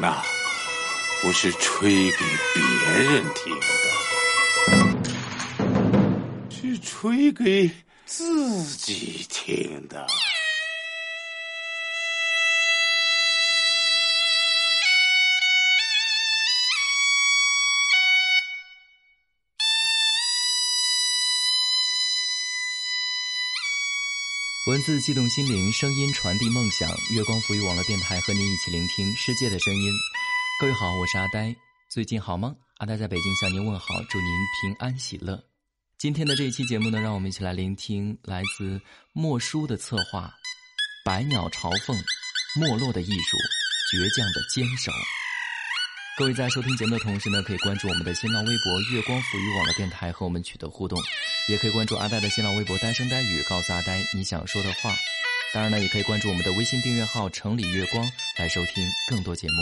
那，不是吹给别人听的，是吹给自己听的。文字悸动心灵，声音传递梦想。月光浮语网络电台和您一起聆听世界的声音。各位好，我是阿呆，最近好吗？阿呆在北京向您问好，祝您平安喜乐。今天的这一期节目呢，让我们一起来聆听来自莫书的策划《百鸟朝凤》，没落的艺术，倔强的坚守。各位在收听节目的同时呢，可以关注我们的新浪微博“月光抚育网”络电台和我们取得互动，也可以关注阿呆的新浪微博“单声呆语”，告诉阿呆你想说的话。当然呢，也可以关注我们的微信订阅号“城里月光”来收听更多节目。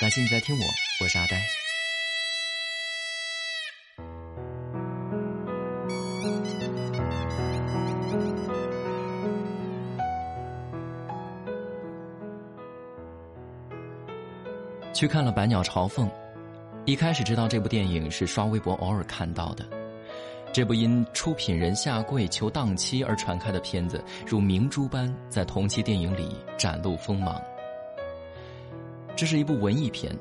感谢你在听我，我是阿呆。去看了《百鸟朝凤》，一开始知道这部电影是刷微博偶尔看到的。这部因出品人下跪求档期而传开的片子，如明珠般在同期电影里展露锋芒。这是一部文艺片，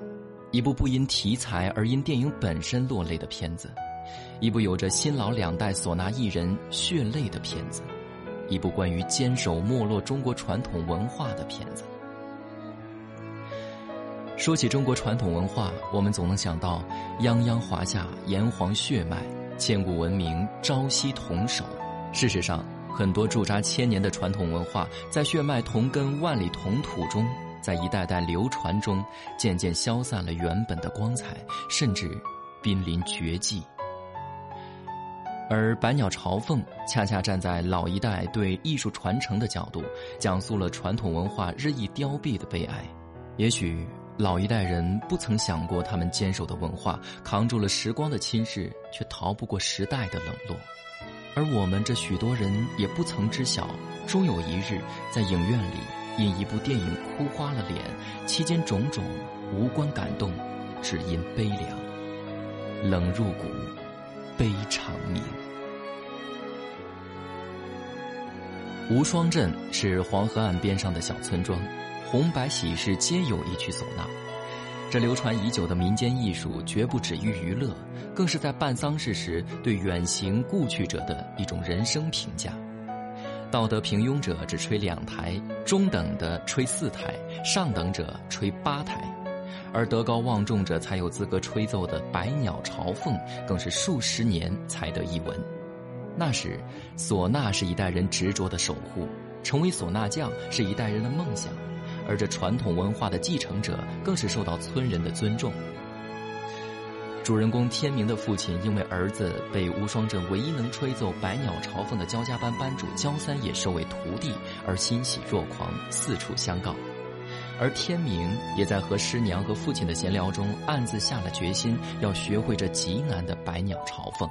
一部不因题材而因电影本身落泪的片子，一部有着新老两代唢呐艺人血泪的片子，一部关于坚守没落中国传统文化的片子。说起中国传统文化，我们总能想到泱泱华夏炎黄血脉，千古文明朝夕同守。事实上，很多驻扎千年的传统文化，在血脉同根、万里同土中，在一代代流传中，渐渐消散了原本的光彩，甚至濒临绝迹。而《百鸟朝凤》恰恰站在老一代对艺术传承的角度，讲述了传统文化日益凋敝的悲哀。也许。老一代人不曾想过，他们坚守的文化扛住了时光的侵蚀，却逃不过时代的冷落；而我们这许多人也不曾知晓，终有一日在影院里因一部电影哭花了脸，期间种种无关感动，只因悲凉，冷入骨，悲长鸣。无双镇是黄河岸边上的小村庄。红白喜事皆有一曲唢呐，这流传已久的民间艺术绝不止于娱乐，更是在办丧事时对远行故去者的一种人生评价。道德平庸者只吹两台，中等的吹四台，上等者吹八台，而德高望重者才有资格吹奏的百鸟朝凤，更是数十年才得一闻。那时，唢呐是一代人执着的守护，成为唢呐匠是一代人的梦想。而这传统文化的继承者，更是受到村人的尊重。主人公天明的父亲，因为儿子被无双镇唯一能吹奏百鸟朝凤的焦家班班主焦三爷收为徒弟，而欣喜若狂，四处相告。而天明也在和师娘和父亲的闲聊中，暗自下了决心，要学会这极难的百鸟朝凤。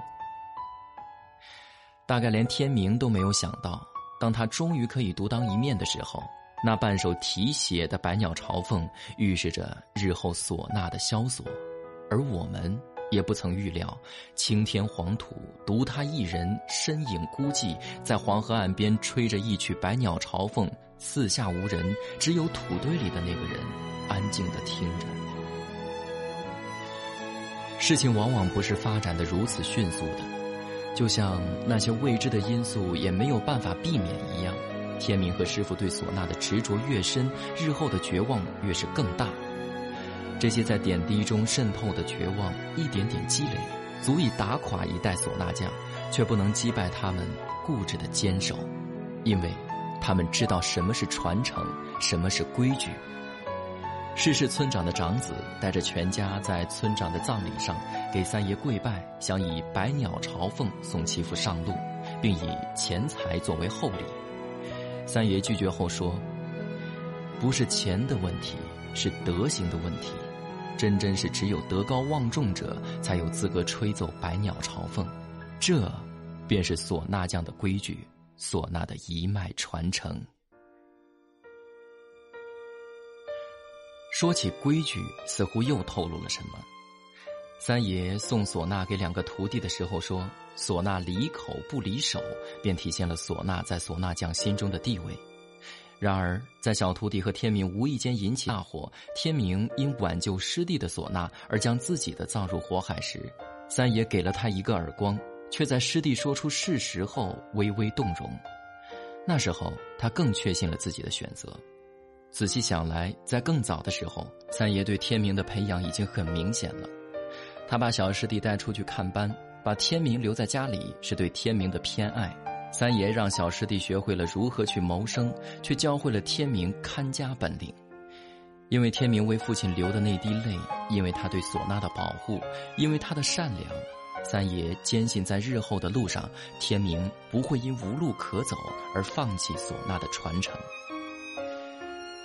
大概连天明都没有想到，当他终于可以独当一面的时候。那半首题写的《百鸟朝凤》，预示着日后唢呐的萧索，而我们也不曾预料，青天黄土独他一人身影孤寂，在黄河岸边吹着一曲《百鸟朝凤》，四下无人，只有土堆里的那个人安静的听着。事情往往不是发展的如此迅速的，就像那些未知的因素也没有办法避免一样。天明和师傅对唢呐的执着越深，日后的绝望越是更大。这些在点滴中渗透的绝望，一点点积累，足以打垮一代唢呐匠，却不能击败他们固执的坚守，因为他们知道什么是传承，什么是规矩。逝世村长的长子带着全家在村长的葬礼上给三爷跪拜，想以百鸟朝凤送其父上路，并以钱财作为厚礼。三爷拒绝后说：“不是钱的问题，是德行的问题。真真是只有德高望重者才有资格吹奏百鸟朝凤，这便是唢呐匠的规矩，唢呐的一脉传承。”说起规矩，似乎又透露了什么。三爷送唢呐给两个徒弟的时候说：“唢呐离口不离手”，便体现了唢呐在唢呐匠心中的地位。然而，在小徒弟和天明无意间引起大火，天明因挽救师弟的唢呐而将自己的葬入火海时，三爷给了他一个耳光，却在师弟说出事实后微微动容。那时候，他更确信了自己的选择。仔细想来，在更早的时候，三爷对天明的培养已经很明显了。他把小师弟带出去看班，把天明留在家里，是对天明的偏爱。三爷让小师弟学会了如何去谋生，却教会了天明看家本领。因为天明为父亲流的那滴泪，因为他对唢呐的保护，因为他的善良，三爷坚信在日后的路上，天明不会因无路可走而放弃唢呐的传承。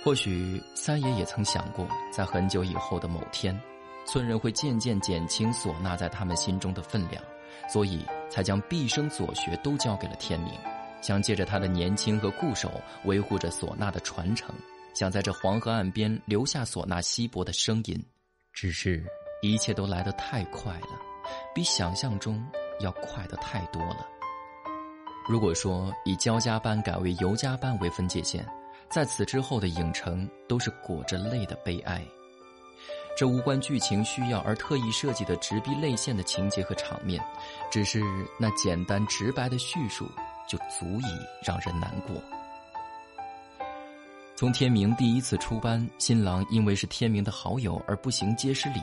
或许三爷也曾想过，在很久以后的某天，村人会渐渐减轻唢呐在他们心中的分量。所以，才将毕生所学都交给了天明，想借着他的年轻和固守，维护着唢呐的传承，想在这黄河岸边留下唢呐稀薄的声音。只是，一切都来得太快了，比想象中要快得太多了。如果说以焦家班改为游家班为分界线，在此之后的影城都是裹着泪的悲哀。这无关剧情需要而特意设计的直逼泪腺的情节和场面，只是那简单直白的叙述就足以让人难过。从天明第一次出班，新郎因为是天明的好友而不行接师礼，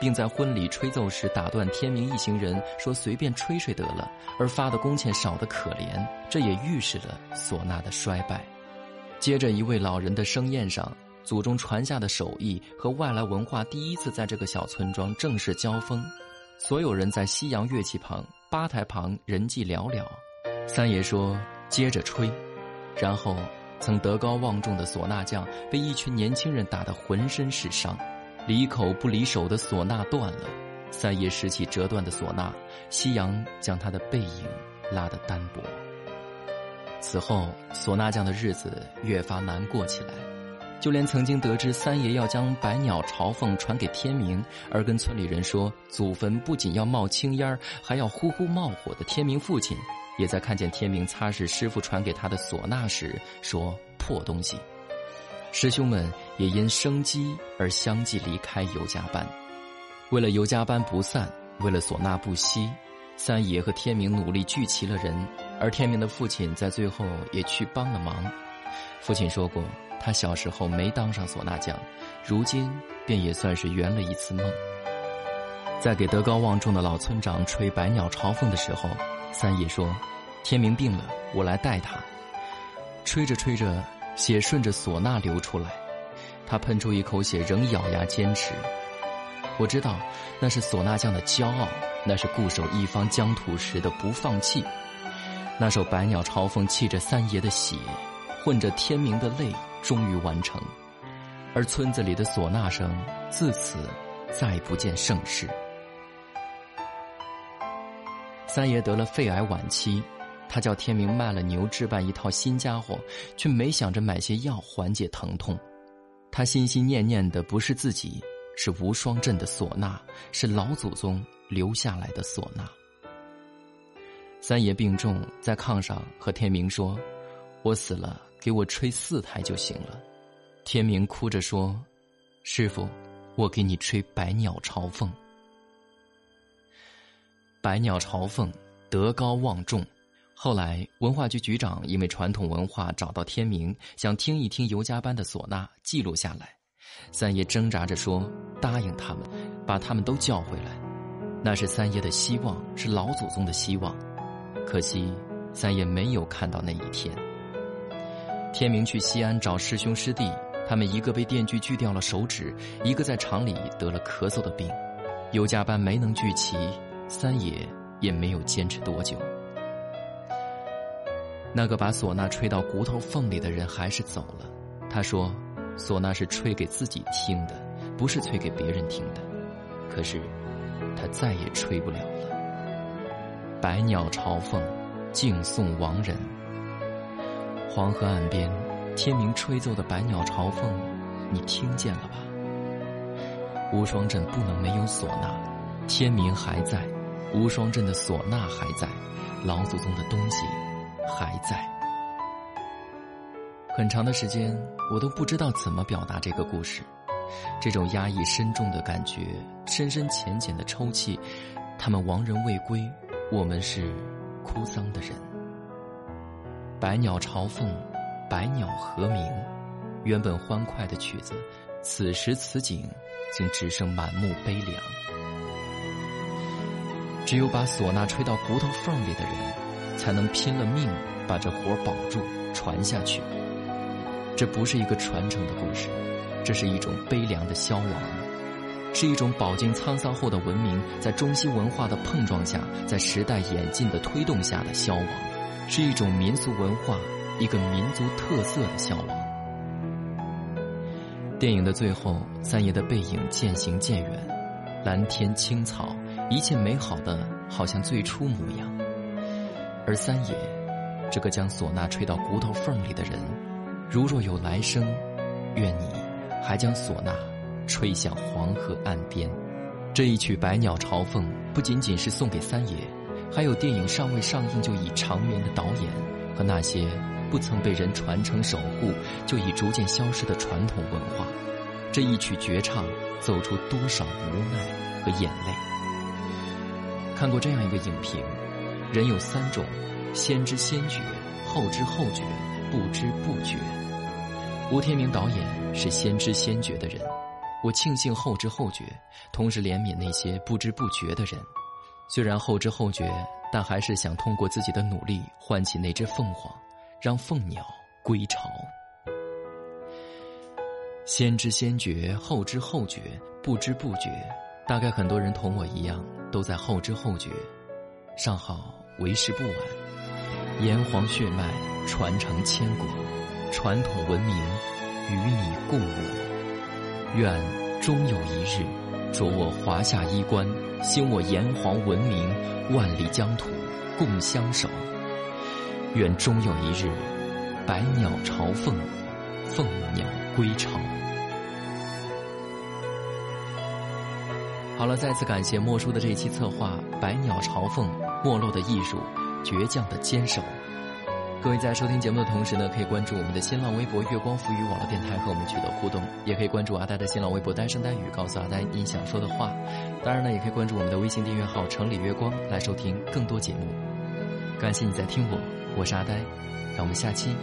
并在婚礼吹奏时打断天明一行人说随便吹吹得了，而发的工钱少得可怜，这也预示了唢呐的衰败。接着一位老人的生宴上。祖宗传下的手艺和外来文化第一次在这个小村庄正式交锋，所有人在西洋乐器旁吧台旁人迹寥寥。三爷说：“接着吹。”然后，曾德高望重的唢呐匠被一群年轻人打得浑身是伤，离口不离手的唢呐断了。三爷拾起折断的唢呐，夕阳将他的背影拉得单薄。此后，唢呐匠的日子越发难过起来。就连曾经得知三爷要将百鸟朝凤传给天明，而跟村里人说祖坟不仅要冒青烟还要呼呼冒火的天明父亲，也在看见天明擦拭师傅传给他的唢呐时说破东西。师兄们也因生机而相继离开尤家班。为了尤家班不散，为了唢呐不息，三爷和天明努力聚齐了人，而天明的父亲在最后也去帮了忙。父亲说过。他小时候没当上唢呐匠，如今便也算是圆了一次梦。在给德高望重的老村长吹《百鸟朝凤》的时候，三爷说：“天明病了，我来带他。”吹着吹着，血顺着唢呐流出来，他喷出一口血，仍咬牙坚持。我知道，那是唢呐匠的骄傲，那是固守一方疆土时的不放弃。那首《百鸟朝凤》沏着三爷的血，混着天明的泪。终于完成，而村子里的唢呐声自此再不见盛世。三爷得了肺癌晚期，他叫天明卖了牛置办一套新家伙，却没想着买些药缓解疼痛。他心心念念的不是自己，是无双镇的唢呐，是老祖宗留下来的唢呐。三爷病重，在炕上和天明说：“我死了。”给我吹四台就行了，天明哭着说：“师傅，我给你吹百鸟朝凤。百鸟朝凤，德高望重。后来文化局局长因为传统文化找到天明，想听一听尤家班的唢呐，记录下来。三爷挣扎着说答应他们，把他们都叫回来。那是三爷的希望，是老祖宗的希望。可惜三爷没有看到那一天。天明去西安找师兄师弟，他们一个被电锯锯掉了手指，一个在厂里得了咳嗽的病，有加班没能聚齐，三爷也没有坚持多久。那个把唢呐吹到骨头缝里的人还是走了。他说：“唢呐是吹给自己听的，不是吹给别人听的。”可是，他再也吹不了了。百鸟朝凤，敬送亡人。黄河岸边，天明吹奏的百鸟朝凤，你听见了吧？无双镇不能没有唢呐，天明还在，无双镇的唢呐还在，老祖宗的东西还在。很长的时间，我都不知道怎么表达这个故事。这种压抑深重的感觉，深深浅浅的抽泣。他们亡人未归，我们是哭丧的人。百鸟朝凤，百鸟和鸣。原本欢快的曲子，此时此景，竟只剩满目悲凉。只有把唢呐吹到骨头缝里的人，才能拼了命把这活保住、传下去。这不是一个传承的故事，这是一种悲凉的消亡，是一种饱经沧桑后的文明在中西文化的碰撞下，在时代演进的推动下的消亡，是一种民俗文化、一个民族特色的向往。电影的最后，三爷的背影渐行渐远，蓝天青草，一切美好的好像最初模样。而三爷，这个将唢呐吹到骨头缝里的人，如若有来生，愿你还将唢呐吹向黄河岸边。这一曲《百鸟朝凤》不仅仅是送给三爷，还有电影尚未上映就已长眠的导演和那些。不曾被人传承守护，就已逐渐消失的传统文化，这一曲绝唱，走出多少无奈和眼泪。看过这样一个影评：人有三种，先知先觉，后知后觉，不知不觉。吴天明导演是先知先觉的人，我庆幸后知后觉，同时怜悯那些不知不觉的人。虽然后知后觉，但还是想通过自己的努力唤起那只凤凰。让凤鸟归巢。先知先觉，后知后觉，不知不觉。大概很多人同我一样，都在后知后觉。尚好为时不晚，炎黄血脉传承千古，传统文明与你共舞。愿终有一日，着我华夏衣冠，兴我炎黄文明，万里疆土共相守。愿终有一日，百鸟朝凤，凤鸟归巢。好了，再次感谢莫叔的这期策划《百鸟朝凤》，没落的艺术，倔强的坚守。各位在收听节目的同时呢，可以关注我们的新浪微博“月光浮语网络电台”和我们取得互动，也可以关注阿呆的新浪微博“单声单语”，告诉阿呆你想说的话。当然呢，也可以关注我们的微信订阅号“城里月光”来收听更多节目。感谢你在听我。我是阿呆，让我们下期